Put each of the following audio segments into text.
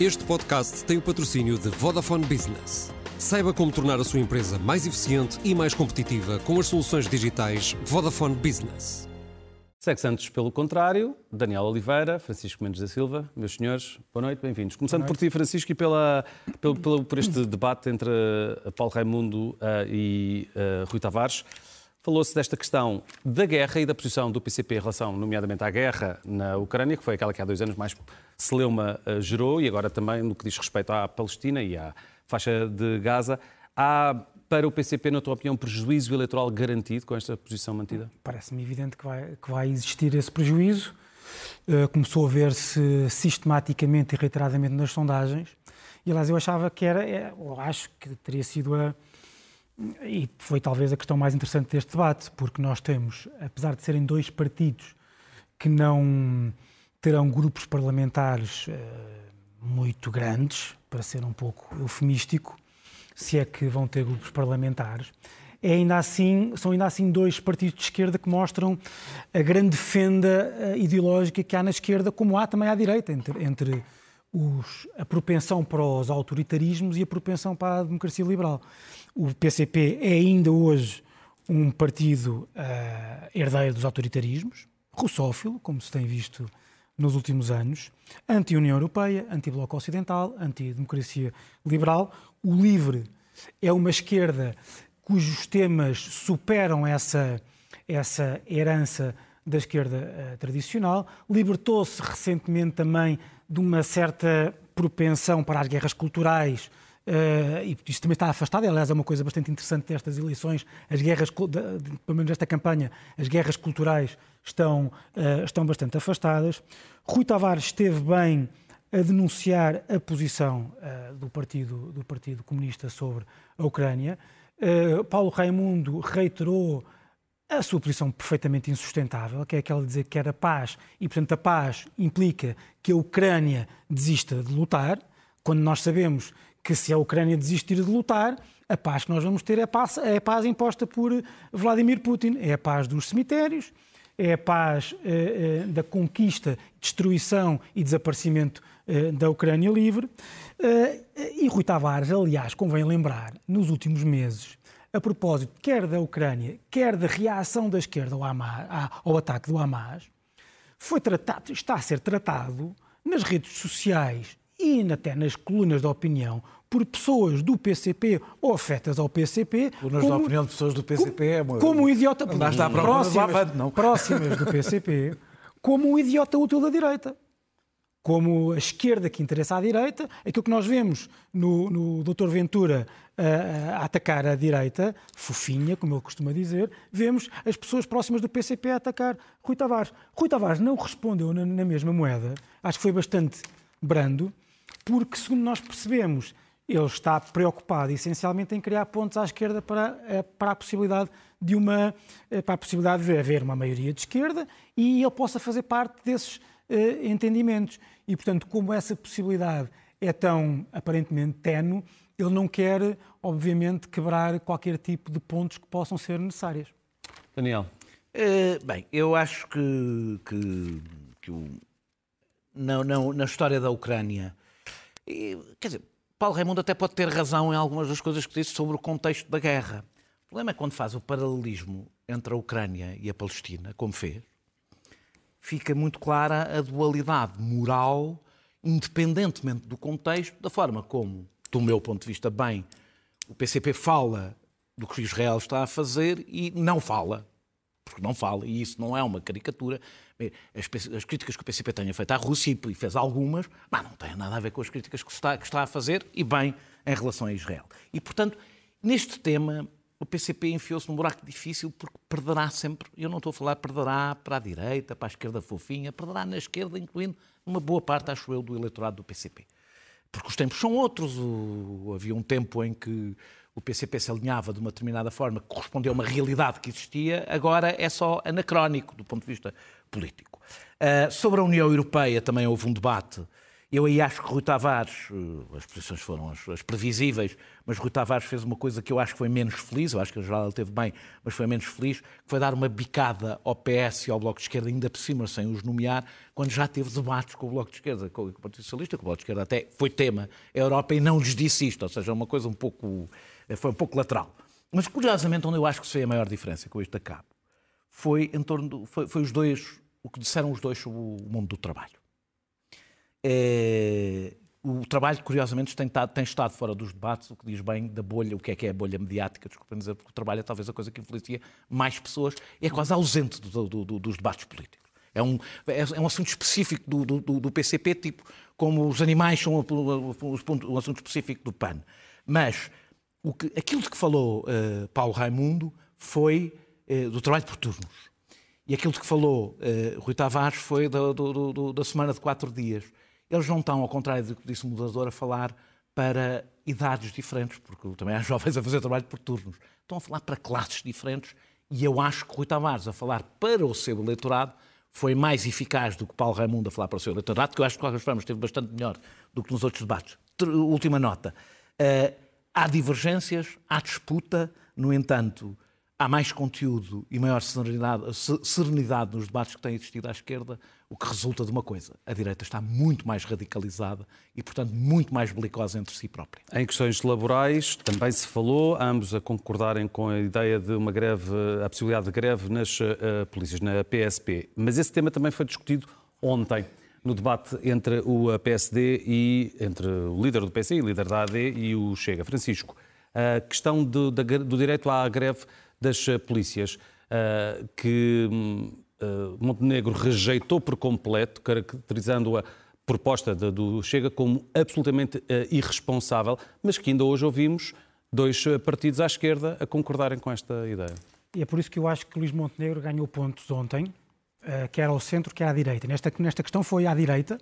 Este podcast tem o patrocínio de Vodafone Business. Saiba como tornar a sua empresa mais eficiente e mais competitiva com as soluções digitais Vodafone Business. Segue Santos, pelo contrário, Daniel Oliveira, Francisco Mendes da Silva, meus senhores, boa noite, bem-vindos. Começando por ti, Francisco, e pela, pelo, pelo, por este debate entre uh, Paulo Raimundo uh, e uh, Rui Tavares. Falou-se desta questão da guerra e da posição do PCP em relação, nomeadamente, à guerra na Ucrânia, que foi aquela que há dois anos mais celeuma uh, gerou, e agora também no que diz respeito à Palestina e à faixa de Gaza. Há, para o PCP, na tua opinião, prejuízo eleitoral garantido com esta posição mantida? Parece-me evidente que vai, que vai existir esse prejuízo. Uh, começou a ver-se sistematicamente e reiteradamente nas sondagens. E, aliás, eu achava que era, é, ou acho que teria sido a e foi talvez a questão mais interessante deste debate, porque nós temos, apesar de serem dois partidos que não terão grupos parlamentares uh, muito grandes, para ser um pouco eufemístico, se é que vão ter grupos parlamentares, é ainda assim, são ainda assim dois partidos de esquerda que mostram a grande fenda uh, ideológica que há na esquerda, como há também à direita, entre, entre os, a propensão para os autoritarismos e a propensão para a democracia liberal. O PCP é ainda hoje um partido uh, herdeiro dos autoritarismos, russófilo, como se tem visto nos últimos anos, anti-União Europeia, anti-Bloco Ocidental, anti-democracia liberal. O LIVRE é uma esquerda cujos temas superam essa, essa herança da esquerda uh, tradicional. Libertou-se recentemente também de uma certa propensão para as guerras culturais, Uh, e isso também está afastado, aliás, é uma coisa bastante interessante destas eleições, as guerras, pelo menos nesta campanha, as guerras culturais estão, uh, estão bastante afastadas. Rui Tavares esteve bem a denunciar a posição uh, do, partido, do Partido Comunista sobre a Ucrânia. Paulo Raimundo reiterou a sua posição perfeitamente insustentável, que é aquela de dizer que era paz, e portanto a paz implica que a Ucrânia desista de lutar, quando nós sabemos que se a Ucrânia desistir de lutar, a paz que nós vamos ter é a paz, é a paz imposta por Vladimir Putin. É a paz dos cemitérios, é a paz eh, eh da conquista, destruição e desaparecimento eh, da Ucrânia livre. Eh, e Rui Tavares, aliás, convém lembrar, nos últimos meses, a propósito quer da Ucrânia, quer da reação da esquerda ao, Hamas, ao ataque do Hamas, foi tratado, está a ser tratado nas redes sociais e até nas colunas de opinião por pessoas do PCP ou afetas ao PCP. Colunas de opinião de pessoas do PCP é uma... Como um idiota... À próximas, não. próximas do PCP, como um idiota útil da direita. Como a esquerda que interessa à direita, aquilo que nós vemos no, no Dr. Ventura a, a, atacar a direita, fofinha, como ele costuma dizer, vemos as pessoas próximas do PCP a atacar Rui Tavares. Rui Tavares não respondeu na, na mesma moeda, acho que foi bastante brando, porque, segundo nós percebemos, ele está preocupado essencialmente em criar pontos à esquerda para, eh, para a possibilidade de uma eh, para a possibilidade de haver uma maioria de esquerda e ele possa fazer parte desses uh, entendimentos. E, portanto, como essa possibilidade é tão aparentemente tenue, ele não quer, obviamente, quebrar qualquer tipo de pontos que possam ser necessários. Daniel. Uh, bem, eu acho que, que, que o, na, na, na história da Ucrânia e, quer dizer, Paulo Raimundo até pode ter razão em algumas das coisas que disse sobre o contexto da guerra. O problema é quando faz o paralelismo entre a Ucrânia e a Palestina, como fez, fica muito clara a dualidade moral, independentemente do contexto, da forma como, do meu ponto de vista, bem, o PCP fala do que Israel está a fazer e não fala porque não fala, e isso não é uma caricatura. As, as, críticas que o PCP tenha feito à Rússia, e fez algumas, mas não tem nada a ver com as críticas que está, que está a fazer, e bem, em relação a Israel. E, portanto, neste tema, o PCP enfiou-se num buraco difícil porque perderá sempre, eu não estou a falar perderá para a direita, para a esquerda fofinha, perderá na esquerda, incluindo uma boa parte, acho eu, do eleitorado do PCP. Porque os tempos são outros. O, havia um tempo em que o PCP se alinhava de uma determinada forma, que correspondeu a uma realidade que existia, agora é só anacrónico do ponto de vista político. Uh, sobre a União Europeia também houve um debate Eu aí acho que Rui Tavares, eh, as posições foram as, as, previsíveis, mas Rui Tavares fez uma coisa que eu acho que foi menos feliz, eu acho que em geral ele teve bem, mas foi menos feliz, que foi dar uma bicada ao PS e ao Bloco de Esquerda, ainda por cima, sem os nomear, quando já teve debates com o Bloco de Esquerda, com o Partido Socialista, com o Bloco de Esquerda até foi tema a Europa e não lhes disse isto, ou seja, uma coisa um pouco, foi um pouco lateral. Mas curiosamente, onde eu acho que se vê a maior diferença com este acabo, foi em torno do, foi, foi os dois, o que disseram os dois sobre o mundo do trabalho. É, o trabalho, curiosamente, tem, tem, estado fora dos debates, o que diz bem da bolha, o que é que é a bolha mediática, desculpem dizer, porque o trabalho é talvez a coisa que influencia mais pessoas e é quase ausente do, do, dos debates políticos. É um, é, é um assunto específico do, do, PCP, tipo como os animais são um assunto específico do PAN. Mas o que, aquilo de que falou uh, Paulo Raimundo foi uh, do trabalho por turnos. E aquilo de que falou uh, Rui Tavares foi do, do, do, da semana de quatro dias. Eles não estão, ao contrário do que disse o moderador, a falar para idades diferentes, porque também há jovens a fazer trabalho por turnos. Estão a falar para classes diferentes e eu acho que Rui Tavares a falar para o seu eleitorado foi mais eficaz do que Paulo Raimundo a falar para o seu eleitorado, que eu acho que, de qualquer forma, esteve bastante melhor do que nos outros debates. Última nota. Uh, há divergências, há disputa, no entanto, há mais conteúdo e maior serenidade, serenidade nos debates que têm existido à esquerda, o que resulta de uma coisa: a direita está muito mais radicalizada e, portanto, muito mais belicosa entre si própria. Em questões laborais, também se falou, ambos a concordarem com a ideia de uma greve, a possibilidade de greve nas uh, polícias, na PSP. Mas esse tema também foi discutido ontem no debate entre o PSD e entre o líder do PSD, líder da AD e o Chega, Francisco. A questão do, do direito à greve das eh, polícias, eh, que eh, Montenegro rejeitou por completo, caracterizando a proposta do Chega como absolutamente irresponsável, mas que ainda hoje ouvimos dois partidos à esquerda a concordarem com esta ideia. E é por isso que eu acho que Luís Montenegro ganhou pontos ontem, quer ao centro, quer à direita. Nesta, nesta questão foi à direita,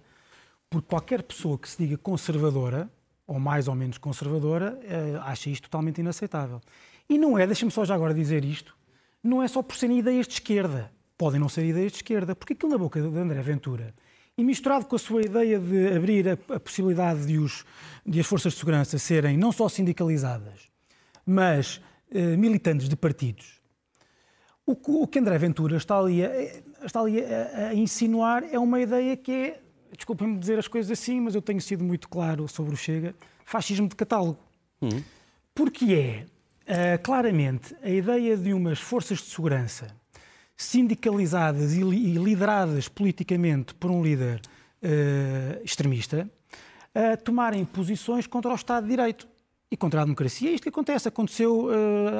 porque qualquer pessoa que se diga conservadora, ou mais ou menos conservadora, acha isto totalmente inaceitável. E não é, deixa-me só já agora dizer isto, não é só por serem ideias de esquerda. Podem não ser ideias de esquerda, porque aquilo na boca de André Ventura, e misturado com a sua ideia de abrir a, a possibilidade de, os, de as forças de segurança serem não só sindicalizadas, mas eh, militantes de partidos, o, o, que André Ventura está ali, a, está ali a, a insinuar é uma ideia que é, desculpem-me dizer as coisas assim, mas eu tenho sido muito claro sobre o Chega, fascismo de catálogo. Hum. Porque é Uh, claramente, a ideia de umas forças de segurança sindicalizadas e, li e lideradas politicamente por um líder uh, extremista uh, tomarem posições contra o Estado de Direito e contra a democracia. É isto que acontece, aconteceu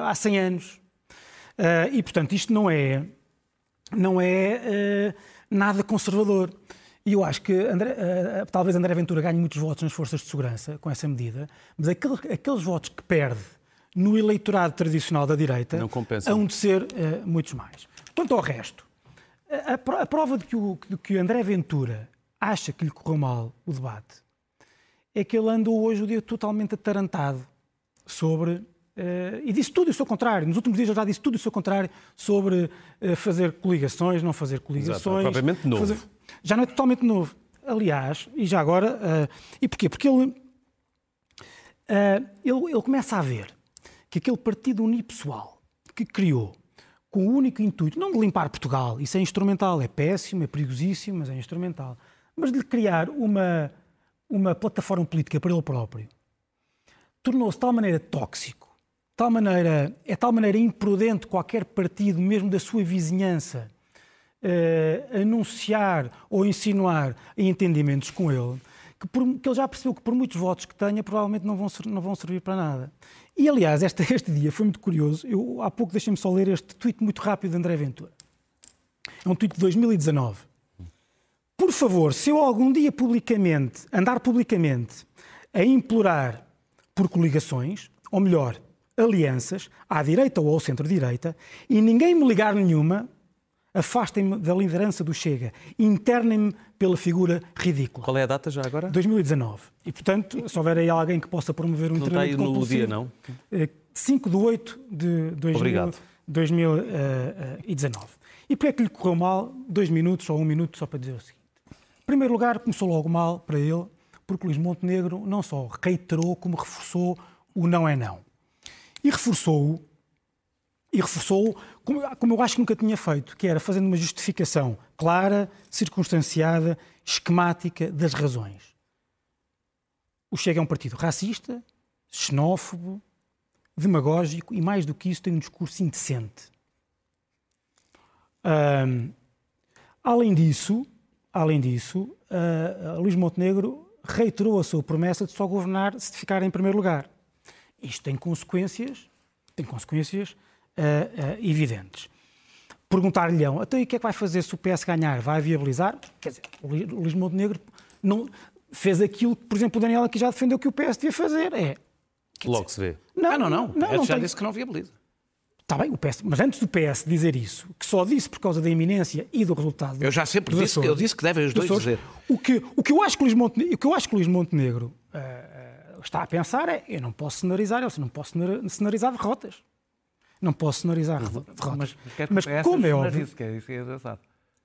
há 100 anos. E, portanto, isto não é, não é nada conservador. E eu acho que André, uh, talvez André Ventura ganhe muitos votos nas forças de segurança com essa medida, mas aquele, aqueles votos que perde no eleitorado tradicional da direita, hão de ser uh, muitos mais. Quanto ao resto, a, a prova de que, o, de que André Ventura acha que lhe correu mal o debate é que ele andou hoje o dia totalmente atarantado sobre. Uh, e disse tudo o seu contrário. Nos últimos dias eu já disse tudo o seu contrário sobre uh, fazer coligações, não fazer coligações. Exato, é propriamente novo. Fazer... Já não é totalmente novo. Aliás, e já agora. Uh, e porquê? Porque ele, ele, ele começa a ver que aquele partido unipessoal que criou com o único intuito, não de limpar Portugal, isso é instrumental, é péssimo, é perigosíssimo, mas é instrumental, mas de criar uma, uma plataforma política para ele próprio, tornou-se de tal maneira tóxico, tal maneira, é tal maneira imprudente qualquer partido, mesmo da sua vizinhança, eh, anunciar ou insinuar entendimentos com ele, que, por, que, ele já percebeu que por muitos votos que tenha, provavelmente não vão, não vão servir para nada. E, aliás, este, este dia foi muito curioso. Eu, há pouco, deixem-me só ler este tweet muito rápido de André Ventura. É um tweet de 2019. Por favor, se eu algum dia publicamente, andar publicamente, a implorar por coligações, ou melhor, alianças, à direita ou ao centro-direita, e ninguém me ligar nenhuma, afastem-me da liderança do Chega, internem-me pela figura ridícula. Qual é a data já agora? 2019. E, portanto, se houver aí alguém que possa promover um não treinamento está aí no dia, não? 5 eh, de 8 de 2000, 2019. E porquê é que lhe correu mal dois minutos ou um minuto só para dizer o seguinte? Em primeiro lugar, começou logo mal para ele, porque Luís Montenegro não só reiterou, como reforçou o não é não. E reforçou-o, e reforçou como, como eu acho que nunca tinha feito, que era fazendo uma justificação clara, circunstanciada, esquemática das razões. O Chega é um partido racista, xenófobo, demagógico e, mais do que isso, tem um discurso indecente. Um, além disso, além disso uh, Luís Montenegro reiterou a sua promessa de só governar se ficar em primeiro lugar. Isto tem consequências, tem consequências uh, uh, evidentes. Perguntar-lhe-ão, até então, o que é que vai fazer se o PS ganhar? Vai viabilizar? Quer dizer, o Luís Montenegro não, fez aquilo que, por exemplo, o Daniel aqui já defendeu que o PS devia fazer. É. Logo dizer, se vê. Não, ah, não, não. não, não já tem... disse que não viabiliza. Está bem, o PS, mas antes do PS dizer isso, que só disse por causa da iminência e do resultado. Eu já sempre disse, Açores, eu disse que devem os dois Açores, dizer. O que, o que eu acho que Luís Montenegro, o que eu acho que Luís Montenegro uh, está a pensar é: eu não posso cenarizar, eu não posso cenarizar derrotas. Não posso cenarizar derrotas. Mas, mas, mas como é óbvio. Isso, que é, isso é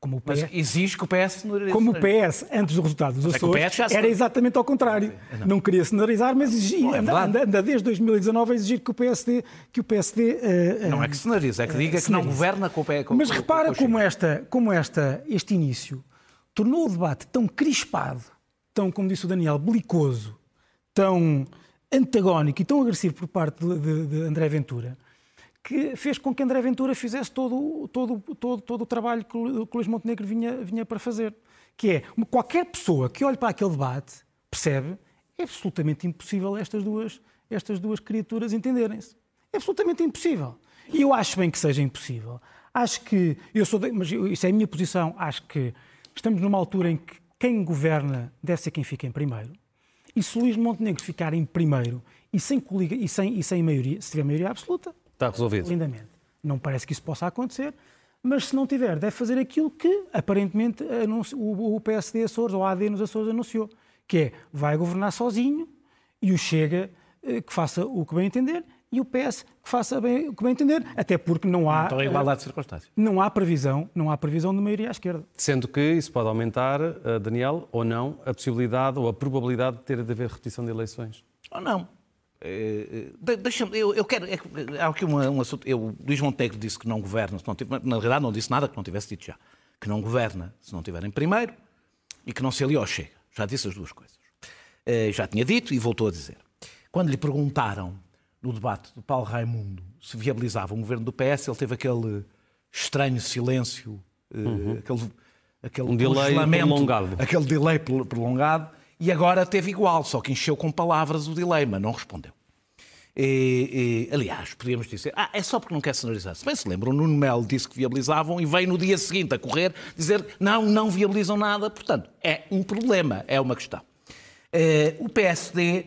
como o PS, Mas exige que o PS Como o PS, antes do resultado dos é Açores, é era exatamente ao contrário. Não. não queria cenarizar, mas exigia, é anda, anda, desde 2019 a exigir que o PSD... Que o PSD uh, eh, não é que cenarize, é que diga uh, que não governa com o PS. Mas com, repara com como, esta, como esta, este início tornou o debate tão crispado, tão, como disse o Daniel, belicoso, tão antagónico e tão agressivo por parte de, de, de André Ventura, que fez com que André Ventura fizesse todo, todo, todo, todo o trabalho que o Luís Montenegro vinha, vinha para fazer. Que é, qualquer pessoa que olhe para aquele debate percebe, é absolutamente impossível estas duas, estas duas criaturas entenderem-se. É absolutamente impossível. E eu acho bem que seja impossível. Acho que, eu sou, de, mas isso é a minha posição, acho que estamos numa altura em que quem governa deve ser quem fica em primeiro. E se Luís Montenegro ficar em primeiro e sem, coliga, e sem, e sem maioria, se tiver maioria absoluta, Está resolvido. Lindamente. Não parece que isso possa acontecer, mas se não tiver, deve fazer aquilo que aparentemente o PSD Açores ou a AD nos Açores anunciou, que é vai governar sozinho e o Chega eh, que faça o que bem entender e o PS que faça bem, o que bem entender, até porque não há então, igualdade de circunstâncias. Não há previsão, não há previsão de maioria à esquerda. Sendo que isso pode aumentar, eh, Daniel, ou não, a possibilidade ou a probabilidade de ter de haver repetição de eleições. Ou não. Eh, eh, deixa-me, eu, eu, quero. É, há aqui uma, um assunto. Eu, Luís Montenegro disse que não governa, se não tiver, na realidade não disse nada que não tivesse dito já. Que não governa se não tiver em primeiro e que não se aliou chega. Já disse as duas coisas. Já tinha dito e voltou a dizer. Quando lhe perguntaram no debate do Paulo Raimundo se viabilizava um governo do PS, ele teve aquele estranho silêncio, uhum. aquele, aquele um delay prolongado. Aquele delay prolongado e agora teve igual, só que encheu com palavras o dilema, não respondeu. E, e, aliás, podíamos dizer, ah, é só porque não quer sonorizar. Se bem se lembram, o Nuno Melo disse que viabilizavam e veio no dia seguinte a correr dizer não, não viabilizam nada. Portanto, é um problema, é uma questão. Uh, o PSD eh,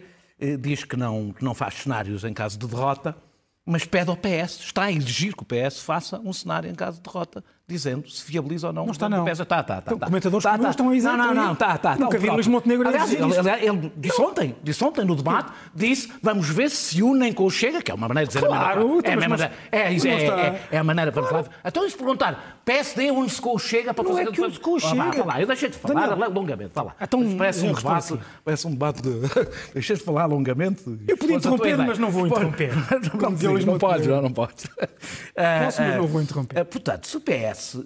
diz que não, que não faz cenários em caso de derrota, mas pede ao PS, está a exigir que o PS faça um cenário em caso de derrota dizendo se viabiliza ou não. Não está, não. Pesa. Tá, tá, tá, tá. Comentadores tá, tá. estão a dizer. Não, não, não, tá, tá. Nunca vi Luís Montenegro aliás, ele, ele, ele, disse ontem, disse ontem no debate, disse vamos ver se se unem com o Chega, que é uma maneira de dizer claro, a maneira, é, a maneira, é, é, é, é, a maneira para falar. Então, se perguntar, PSD une-se com o Chega para não fazer... Não é que une-se com o Chega. Vá lá, eu deixei de falar Daniel. longamente, vá lá. Então, parece um debate, parece um debate de... deixei de falar longamente. Eu podia interromper, mas não vou interromper. Não podes, não podes. Posso, mas não vou interromper. Portanto, se o PS se,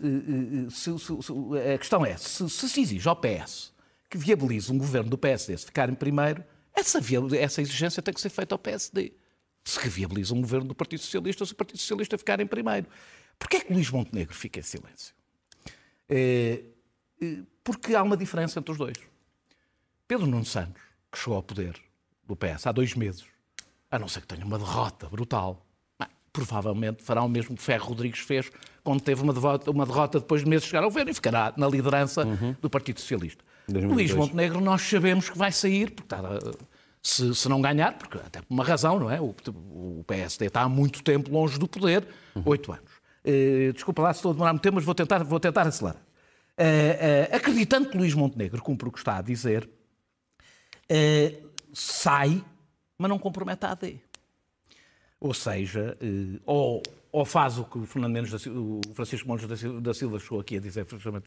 se, se, a questão é, se, se exige ao PS que viabilize um governo do PSD se ficar em primeiro, essa, essa exigência tem que ser feita ao PSD. Se viabiliza um governo do Partido Socialista, se o Partido Socialista ficar em primeiro. Porquê é que Luís Montenegro fica em silêncio? É, porque há uma diferença entre os dois. Pedro Nuno Santos, que chegou ao poder do PS há dois meses, a não ser que tenha uma derrota brutal, provavelmente fará o mesmo que Ferro Rodrigues fez quando teve uma derrota, uma derrota depois de meses de chegar ao governo e ficará na liderança uhum. do Partido Socialista. 2002. Luís Montenegro, nós sabemos que vai sair, porque está, se, se, não ganhar, porque até por uma razão, não é? O, o PSD está há muito tempo longe do poder, uhum. oito anos. Uh, desculpa lá se estou a demorar muito tempo, mas vou tentar, vou tentar acelerar. Uh, uh, acreditando que Luís Montenegro cumpre o que está a dizer, sai, mas não compromete a AD. Ou seja, ou ou faz o que o, Fernando Mendes da o Francisco Montes da Silva chegou aqui a dizer, Fernando.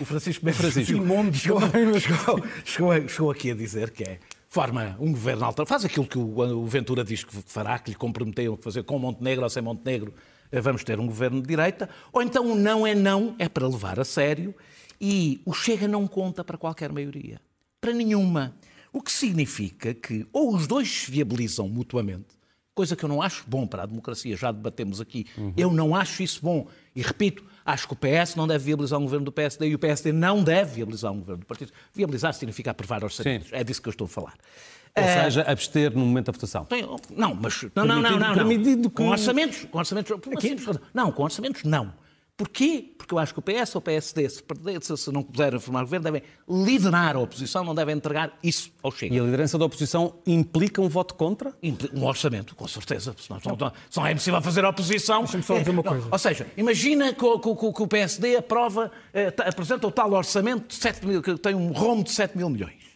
O Francisco Mendes Francisco chegou, chegou, chegou, chegou aqui a dizer que é forma um governo alternativo, faz aquilo que o, Ventura diz que fará, que lhe comprometeu a fazer com Montenegro ou sem Montenegro, eh, vamos ter um governo de direita, ou então o não é não, é para levar a sério, e o Chega não conta para qualquer maioria, para nenhuma. O que significa que ou os dois se viabilizam mutuamente, coisa que eu não acho bom para a democracia, já debatemos aqui, uhum. eu não acho isso bom, e repito, Acho que o PS não deve viabilizar um governo do PSD e o PSD não deve viabilizar um governo do partido. Viabilizar significa aprovar orçamentos. Sim. É disso que eu estou a falar. Ou é... seja, abster no momento da votação. Não, mas. Não, não, não, não. não. Com orçamentos. Com orçamentos. Não, com orçamentos não. Porquê? Porque eu acho que o PS ou o PSD, se, perder, se não puderem formar governo, devem liderar a oposição, não devem entregar isso ao Chega. E a liderança da oposição implica um voto contra? Um orçamento, com certeza. Senão, não, não é possível fazer oposição. Deixa-me só dizer uma coisa. Ou seja, imagina que, que, que o PSD aprova, eh, apresenta o tal orçamento de 7 mil, que tem um rombo de 7 mil milhões.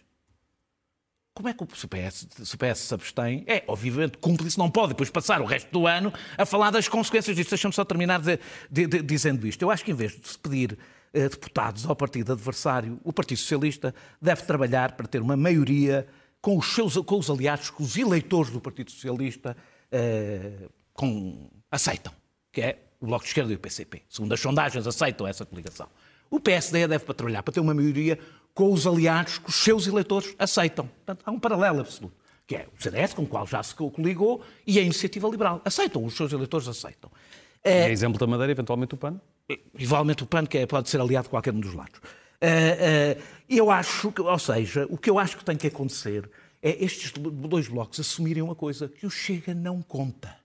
Como é que o PS, se o PS se abstém? É, obviamente, cúmplice não pode depois passar o resto do ano a falar das consequências disso. Deixa-me só terminar de, de, de, dizendo isto. Eu acho que em vez de se pedir eh, deputados ao partido adversário, o Partido Socialista deve trabalhar para ter uma maioria com os seus com os aliados, com os eleitores do Partido Socialista eh, com, aceitam, que é o Bloco de Esquerda e o PCP. Segundo as sondagens, aceitam essa coligação. O PSD deve trabalhar para ter uma maioria com os aliados que os seus eleitores aceitam. Portanto, há um paralelo absoluto, que é o CDS, com o qual já se coligou, e a Iniciativa Liberal. Aceitam, os seus eleitores aceitam. É, é exemplo da Madeira, eventualmente o PAN? Eventualmente o PAN, que é, pode ser aliado de qualquer um dos lados. É, eu acho, que, ou seja, o que eu acho que tem que acontecer é estes dois blocos assumirem uma coisa, que o Chega não conta.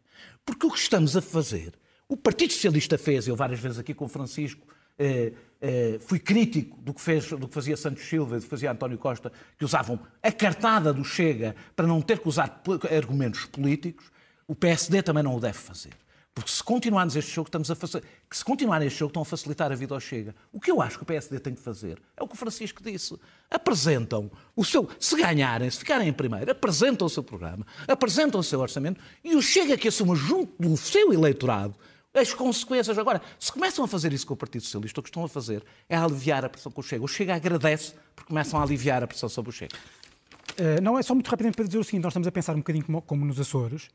Porque o que estamos a fazer, o Partido Socialista fez, eu várias vezes aqui com o Francisco, eh, eh, fui crítico do que, fez, do que fazia Santos Silva do que fazia António Costa, que usavam a cartada do Chega para não ter que usar argumentos políticos, o PSD também não o deve fazer. Porque se continuarmos este jogo, estamos a fazer. Que se continuar este jogo, estão a facilitar a vida ao Chega. O que eu acho que o PSD tem que fazer é o que o Francisco disse. Apresentam o seu. Se ganharem, se ficarem em primeiro, apresentam o seu programa, apresentam o seu orçamento e o Chega que assuma junto do seu eleitorado as consequências. Agora, se começam a fazer isso com o Partido Socialista, o que estão a fazer é aliviar a pressão com o Chega. O Chega agradece porque começam a aliviar a pressão sobre o Chega. Uh, não, é só muito rapidamente para dizer o seguinte: nós estamos a pensar um bocadinho como, como nos Açores,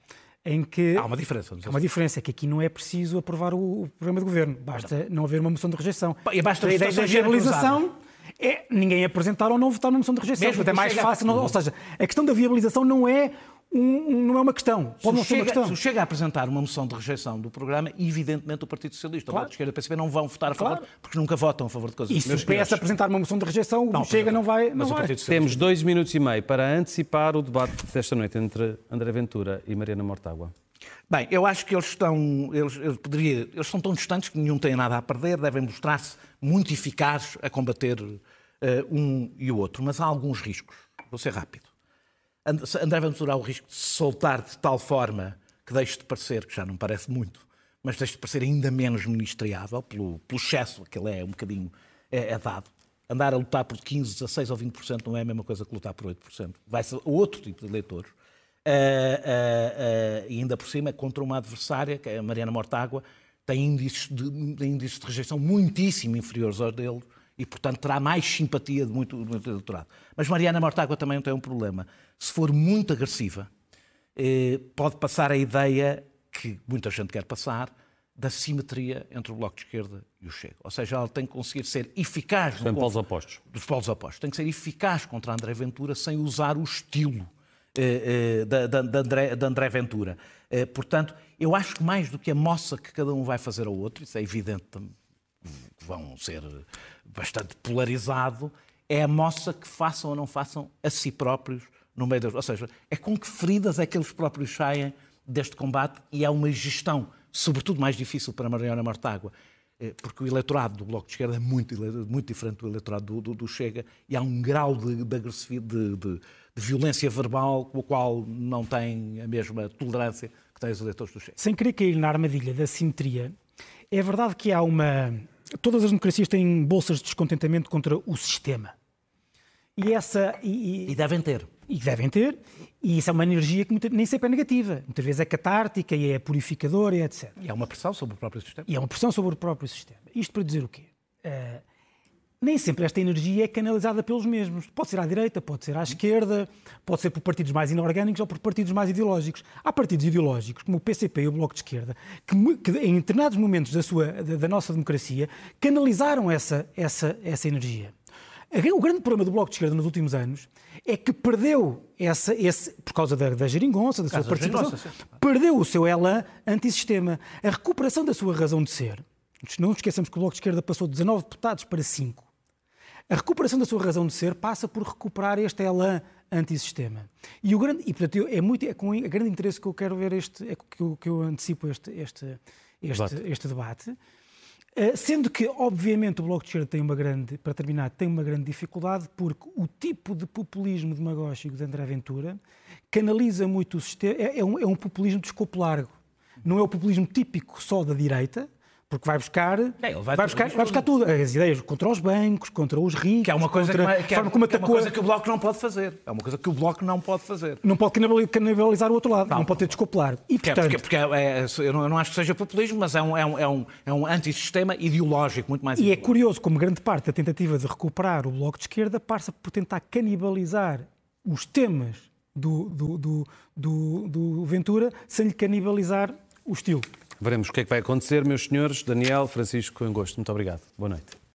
em que. Há uma diferença. Há uma diferença, é que aqui não é preciso aprovar o, o programa de governo, basta não, não haver uma moção de rejeição. E basta a ideia da viabilização é ninguém apresentar ou não votar numa moção de rejeição. Mesmo é mais fácil. Não, ou seja, a questão da viabilização não é um, não é uma questão. Pode não ser uma questão. Se chega a apresentar uma moção de rejeição do programa, evidentemente o Partido Socialista, claro. o Partido de Esquerda e o PCP não vão votar a favor, claro. porque nunca votam a favor de coisas. E se o PS apresentar uma moção de rejeição, não, o Chega não vai. Não vai. Temos dois minutos e meio para antecipar o debate desta noite entre André Ventura e Mariana Mortágua. Bem, eu acho que eles estão, eles, eles, poderia, eles são tão distantes que nenhum tem nada a perder, devem mostrar-se muito eficazes a combater uh, um e o outro, mas há alguns riscos. Vou ser rápido. André Ventura há o risco de se soltar de tal forma que deixe de parecer, que já não parece muito, mas deixe de parecer ainda menos ministriável pelo, pelo excesso que ele é um bocadinho é, é dado. Andar a lutar por 15, 16 ou 20% não é a mesma coisa que lutar por 8%. Vai ser outro tipo de eleitores. Uh, uh, uh, e ainda por cima, contra uma adversária, que é a Mariana Mortágua, tem índices de, índices de rejeição muitíssimo inferiores aos dele e, portanto, terá mais simpatia de muito, muito eleitorado. Mas Mariana Mortágua também tem um problema. Se for muito agressiva, eh, pode passar a ideia que muita gente quer passar da simetria entre o Bloco de Esquerda e o Chega. Ou seja, ela tem que conseguir ser eficaz... Tem polos opostos. Dos polos opostos. Tem que ser eficaz contra André Ventura sem usar o estilo eh, eh, de, André, de André Ventura. Eh, portanto, eu acho que mais do que a moça que cada um vai fazer ao outro, isso é evidente vão ser bastante polarizado, é a moça que façam ou não façam a si próprios no meio das. Ou seja, é com que feridas é que eles próprios saem deste combate e é uma gestão, sobretudo mais difícil para Mariana Mortágua, eh, porque o eleitorado do Bloco de Esquerda é muito, muito diferente do eleitorado do, do, do Chega e há um grau de, de agressividade, de, de, de, violência verbal com o qual não tem a mesma tolerância que têm os eleitores do Chega. Sem querer cair na armadilha da simetria, é verdade que há uma todas as democracias têm bolsas de descontentamento contra o sistema. E essa. E, e... devem ter. e devem ter, e isso é uma energia que nem sempre é negativa. Muitas vezes é catártica e é purificadora e etc. E é uma pressão sobre o próprio sistema. E é uma pressão sobre o próprio sistema. Isto para dizer o quê? Uh, nem sempre esta energia é canalizada pelos mesmos. Pode ser à direita, pode ser à esquerda, pode ser por partidos mais inorgânicos ou por partidos mais ideológicos. Há partidos ideológicos, como o PCP e o Bloco de Esquerda, que, que em determinados momentos da, sua, da, da nossa democracia canalizaram essa, essa, essa energia. O grande problema do Bloco de Esquerda nos últimos anos é que perdeu essa, esse, por causa da, da geringonça, da sua participação, perdeu o seu elan antissistema. A recuperação da sua razão de ser. Não esqueçamos que o Bloco de Esquerda passou de 19 deputados para 5. A recuperação da sua razão de ser passa por recuperar este elan antissistema. E, o grande, e portanto, é, muito, é com grande interesse que eu quero ver este, é que eu, que eu antecipo este, este, este, debate. este debate. Eh, sendo que, obviamente, o Bloco de Esquerda tem uma grande, para terminar, tem uma grande dificuldade, porque o tipo de populismo demagógico de André Ventura canaliza muito o sistema, é, é, um, é um populismo de escopo largo. Não é o populismo típico só da direita, porque vai buscar, é, vai, vai, buscar, vai buscar tudo. As ideias contra os bancos, contra os ricos. Que é uma coisa, contra, que, é, que, é, como que é uma coisa que o Bloco não pode fazer. É uma coisa que o Bloco não pode fazer. Não pode canibalizar o outro lado, não, não pode ter descopular. E, portanto... porque, porque é, eu, não, eu, não, acho que seja populismo, mas é um, é um, é um, é um antissistema ideológico muito mais. E é curioso como grande parte da tentativa de recuperar o Bloco de Esquerda passa por tentar canibalizar os temas do, do, do, do, do Ventura sem lhe canibalizar o estilo. Veremos o que é que vai acontecer, meus senhores. Daniel, Francisco, em gosto. Muito obrigado. Boa noite.